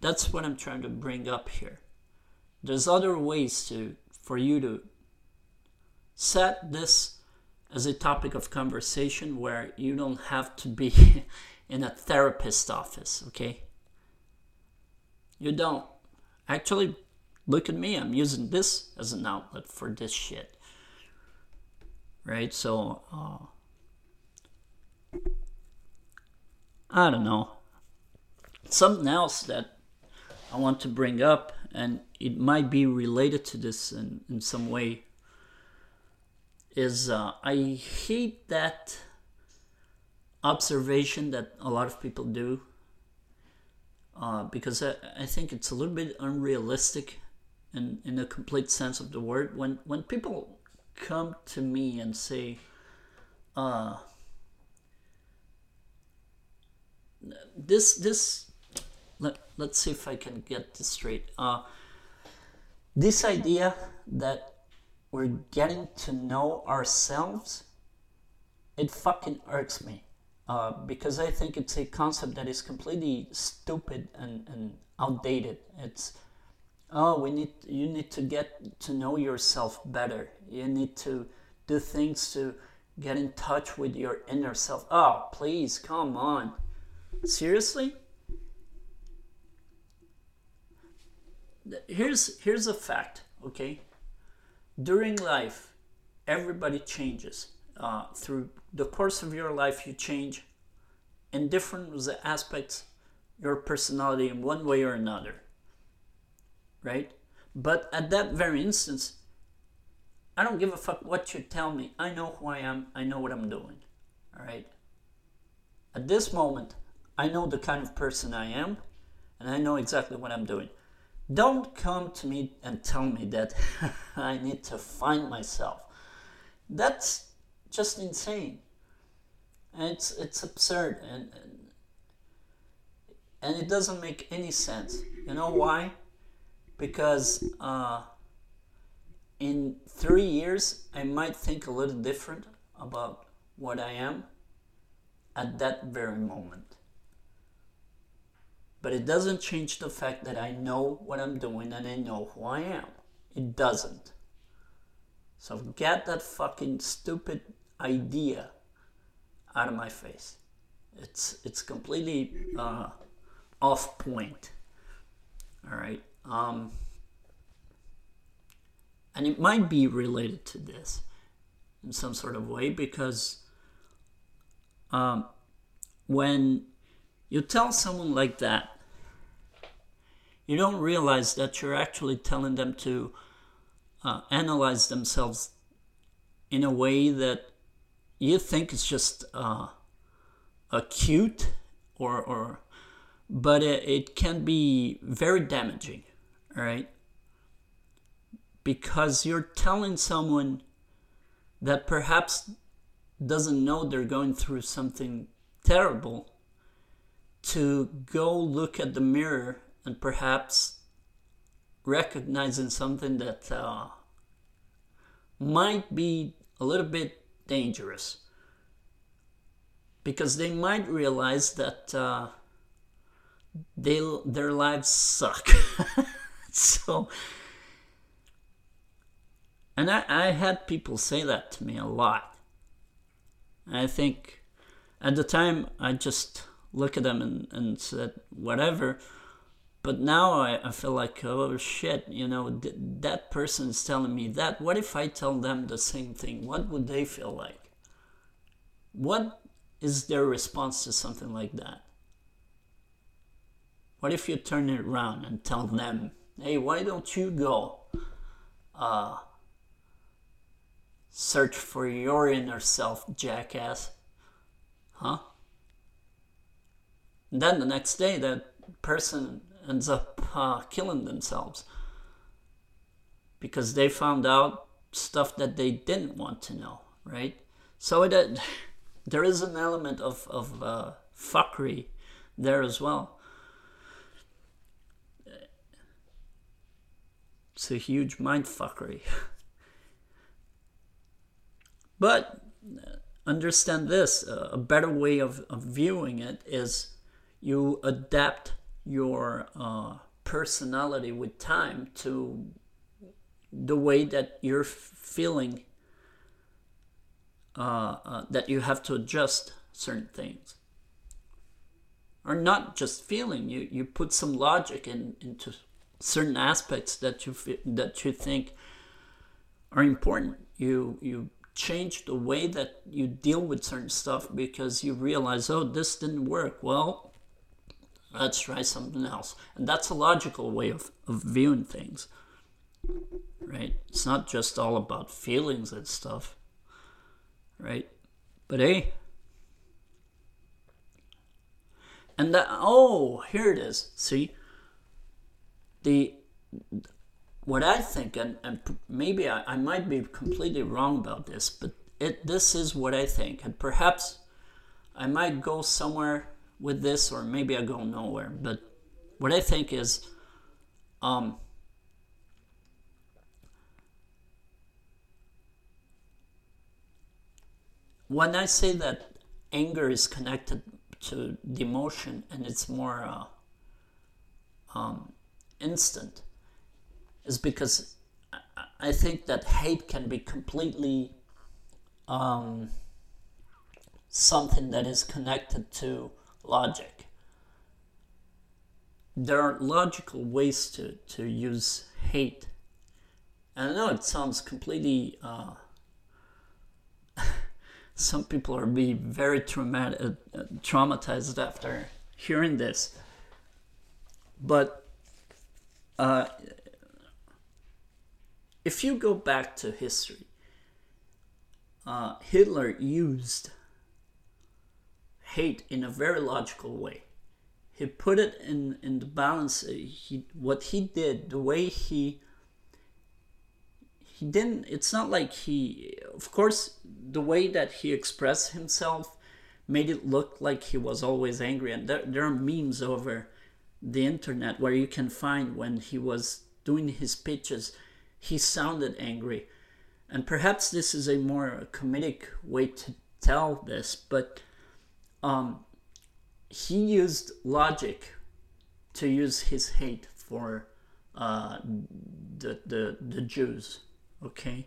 S1: That's what I'm trying to bring up here. There's other ways to for you to set this as a topic of conversation where you don't have to be in a therapist office, okay? You don't. Actually, look at me, I'm using this as an outlet for this shit. Right? So, uh, I don't know. Something else that I want to bring up, and it might be related to this in, in some way, is uh, I hate that observation that a lot of people do uh, because I, I think it's a little bit unrealistic in, in the complete sense of the word. When, when people come to me and say, uh, this, this, let, let's see if I can get this straight. Uh, this idea that we're getting to know ourselves, it fucking irks me. Uh, because I think it's a concept that is completely stupid and, and outdated. It's oh, we need you need to get to know yourself better. You need to do things to get in touch with your inner self. Oh, please, come on. Seriously? Here's here's a fact, okay? During life, everybody changes. Uh, through the course of your life, you change in different aspects your personality in one way or another. Right? But at that very instance, I don't give a fuck what you tell me. I know who I am. I know what I'm doing. All right? At this moment, I know the kind of person I am, and I know exactly what I'm doing. Don't come to me and tell me that I need to find myself. That's just insane. And it's it's absurd and, and and it doesn't make any sense. You know why? Because uh, in three years I might think a little different about what I am at that very moment. But it doesn't change the fact that I know what I'm doing and I know who I am. It doesn't. So get that fucking stupid idea out of my face. It's it's completely uh, off point. All right, um, and it might be related to this in some sort of way because um, when you tell someone like that, you don't realize that you're actually telling them to uh, analyze themselves in a way that you think is just uh, acute or, or but it, it can be very damaging right because you're telling someone that perhaps doesn't know they're going through something terrible to go look at the mirror and perhaps recognizing something that uh, might be a little bit dangerous because they might realize that uh, they their lives suck. so, and I, I had people say that to me a lot. I think at the time I just look at them and, and said whatever. But now I, I feel like, oh shit, you know, th- that person is telling me that. What if I tell them the same thing? What would they feel like? What is their response to something like that? What if you turn it around and tell them, hey, why don't you go uh, search for your inner self, jackass? Huh? And then the next day, that person ends up uh, killing themselves because they found out stuff that they didn't want to know, right? So uh, there is an element of, of uh, fuckery there as well. It's a huge mind fuckery. but uh, understand this uh, a better way of, of viewing it is you adapt your uh, personality with time to the way that you're feeling uh, uh, that you have to adjust certain things or not just feeling you you put some logic in into certain aspects that you that you think are important you you change the way that you deal with certain stuff because you realize oh this didn't work well let's try something else. And that's a logical way of, of viewing things, right? It's not just all about feelings and stuff, right? But hey, And that, oh, here it is. See? The what I think, and, and maybe I, I might be completely wrong about this, but it this is what I think, and perhaps I might go somewhere with this, or maybe I go nowhere. But what I think is, um, when I say that anger is connected to the emotion and it's more uh, um, instant, is because I think that hate can be completely um, something that is connected to logic. There are logical ways to, to use hate. And I know it sounds completely. Uh, some people are be very uh, traumatized after hearing this. But uh, if you go back to history, uh, Hitler used hate in a very logical way. He put it in, in the balance. Uh, he what he did, the way he he didn't. It's not like he. Of course, the way that he expressed himself made it look like he was always angry. And there, there are memes over the internet where you can find when he was doing his pitches, he sounded angry. And perhaps this is a more comedic way to tell this, but um, he used logic to use his hate for uh, the, the, the Jews. Okay?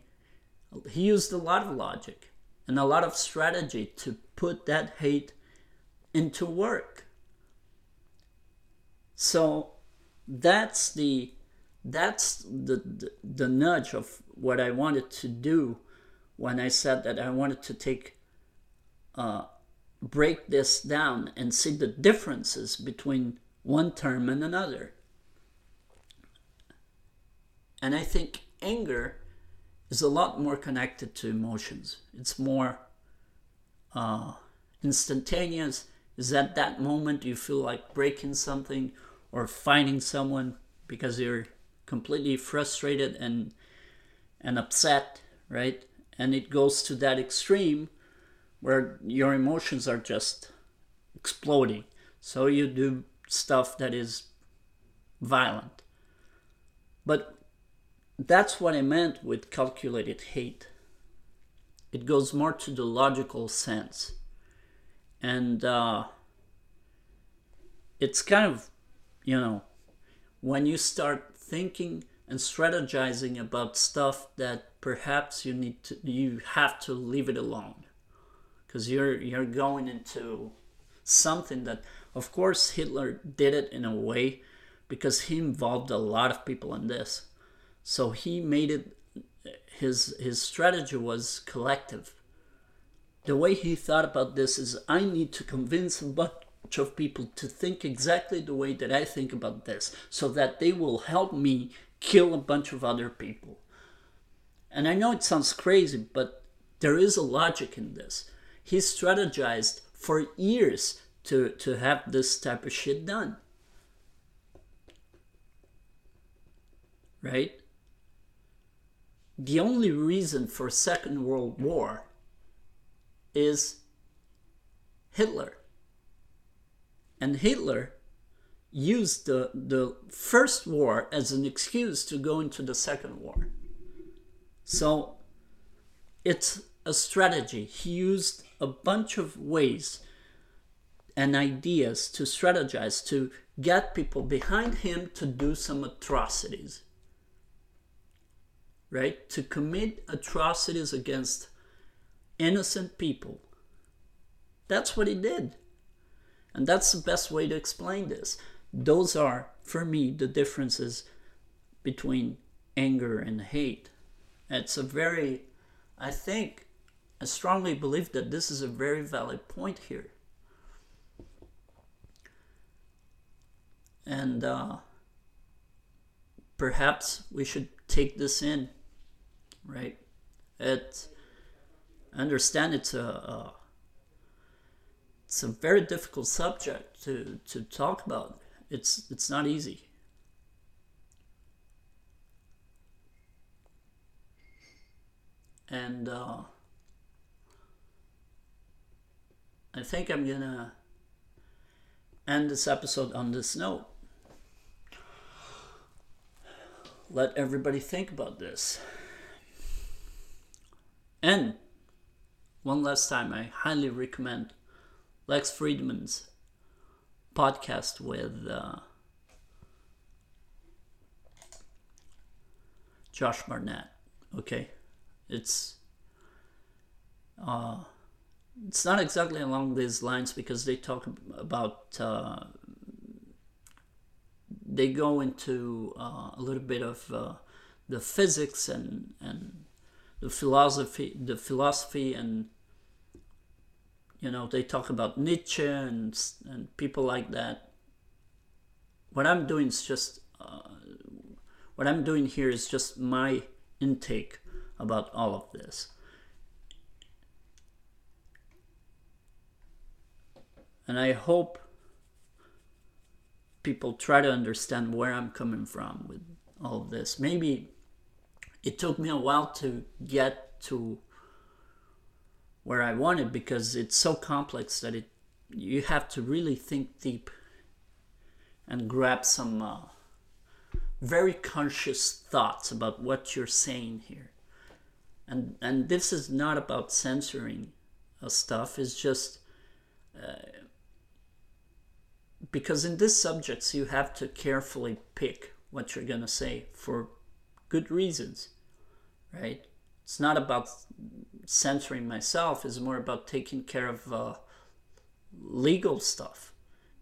S1: He used a lot of logic and a lot of strategy to put that hate into work. So that's the that's the, the, the nudge of what I wanted to do when I said that I wanted to take uh, break this down and see the differences between one term and another. And I think anger is a lot more connected to emotions. It's more uh, instantaneous. Is at that moment you feel like breaking something or finding someone because you're completely frustrated and and upset, right? And it goes to that extreme where your emotions are just exploding. So you do stuff that is violent. But that's what I meant with calculated hate. It goes more to the logical sense. And uh, it's kind of, you know, when you start thinking and strategizing about stuff that perhaps you need to, you have to leave it alone. Because you're you're going into something that of course Hitler did it in a way because he involved a lot of people in this. So he made it his his strategy was collective. The way he thought about this is I need to convince bunch of people to think exactly the way that I think about this so that they will help me kill a bunch of other people and I know it sounds crazy but there is a logic in this he strategized for years to, to have this type of shit done. Right? The only reason for Second World War is Hitler. And Hitler used the, the first war as an excuse to go into the second war. So it's a strategy. He used a bunch of ways and ideas to strategize to get people behind him to do some atrocities. Right? To commit atrocities against innocent people. That's what he did. And that's the best way to explain this. Those are, for me, the differences between anger and hate. It's a very, I think, I strongly believe that this is a very valid point here. And uh, perhaps we should take this in, right? It, I understand it's a, a it's a very difficult subject to, to talk about. It's it's not easy. And uh, I think I'm gonna end this episode on this note. Let everybody think about this. And one last time, I highly recommend Lex Fridman's podcast with uh, Josh Barnett. Okay, it's uh, it's not exactly along these lines because they talk about uh, they go into uh, a little bit of uh, the physics and and the philosophy the philosophy and you know they talk about Nietzsche and and people like that. What I'm doing is just uh, what I'm doing here is just my intake about all of this. And I hope people try to understand where I'm coming from with all of this. Maybe it took me a while to get to where I wanted because it's so complex that it you have to really think deep and grab some uh, very conscious thoughts about what you're saying here. And and this is not about censoring uh, stuff. It's just uh, because in these subjects you have to carefully pick what you're gonna say for good reasons, right? It's not about censoring myself is more about taking care of uh, legal stuff,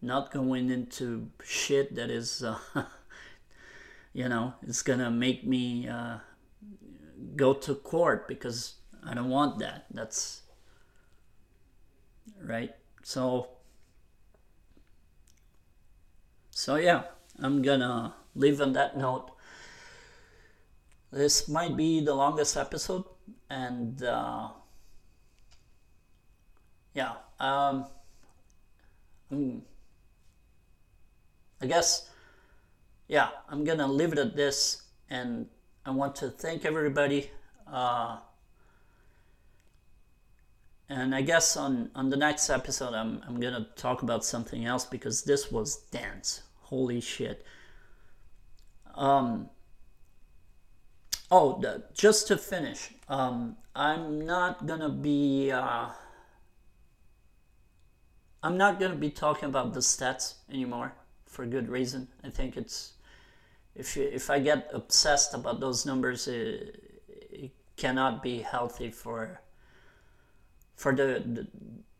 S1: not going into shit that is, uh, you know, it's gonna make me uh, go to court because I don't want that. That's right. So, so yeah, I'm gonna leave on that note. This might be the longest episode and uh, yeah, um. I guess, yeah, I'm gonna leave it at this, and I want to thank everybody. Uh, and I guess on, on the next episode, I'm, I'm gonna talk about something else because this was dense. Holy shit. Um, Oh, just to finish, um, I'm not gonna be. Uh, I'm not gonna be talking about the stats anymore for good reason. I think it's if you, if I get obsessed about those numbers, it, it cannot be healthy for for the, the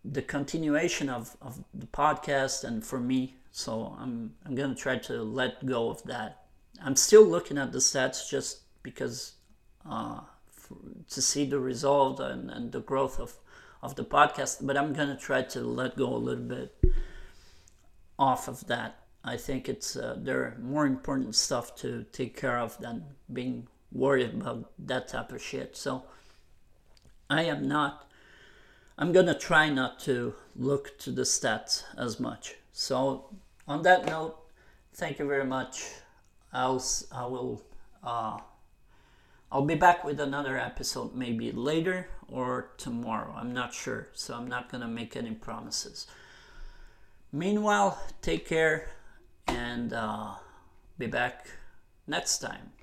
S1: the continuation of, of the podcast and for me. So I'm I'm gonna try to let go of that. I'm still looking at the stats just because uh, for, to see the result and, and the growth of, of the podcast. But I'm going to try to let go a little bit off of that. I think it's uh, there are more important stuff to take care of than being worried about that type of shit. So I am not. I'm gonna try not to look to the stats as much. So on that note, thank you very much. I'll I will uh, I'll be back with another episode maybe later or tomorrow. I'm not sure, so I'm not gonna make any promises. Meanwhile, take care and uh, be back next time.